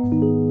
Música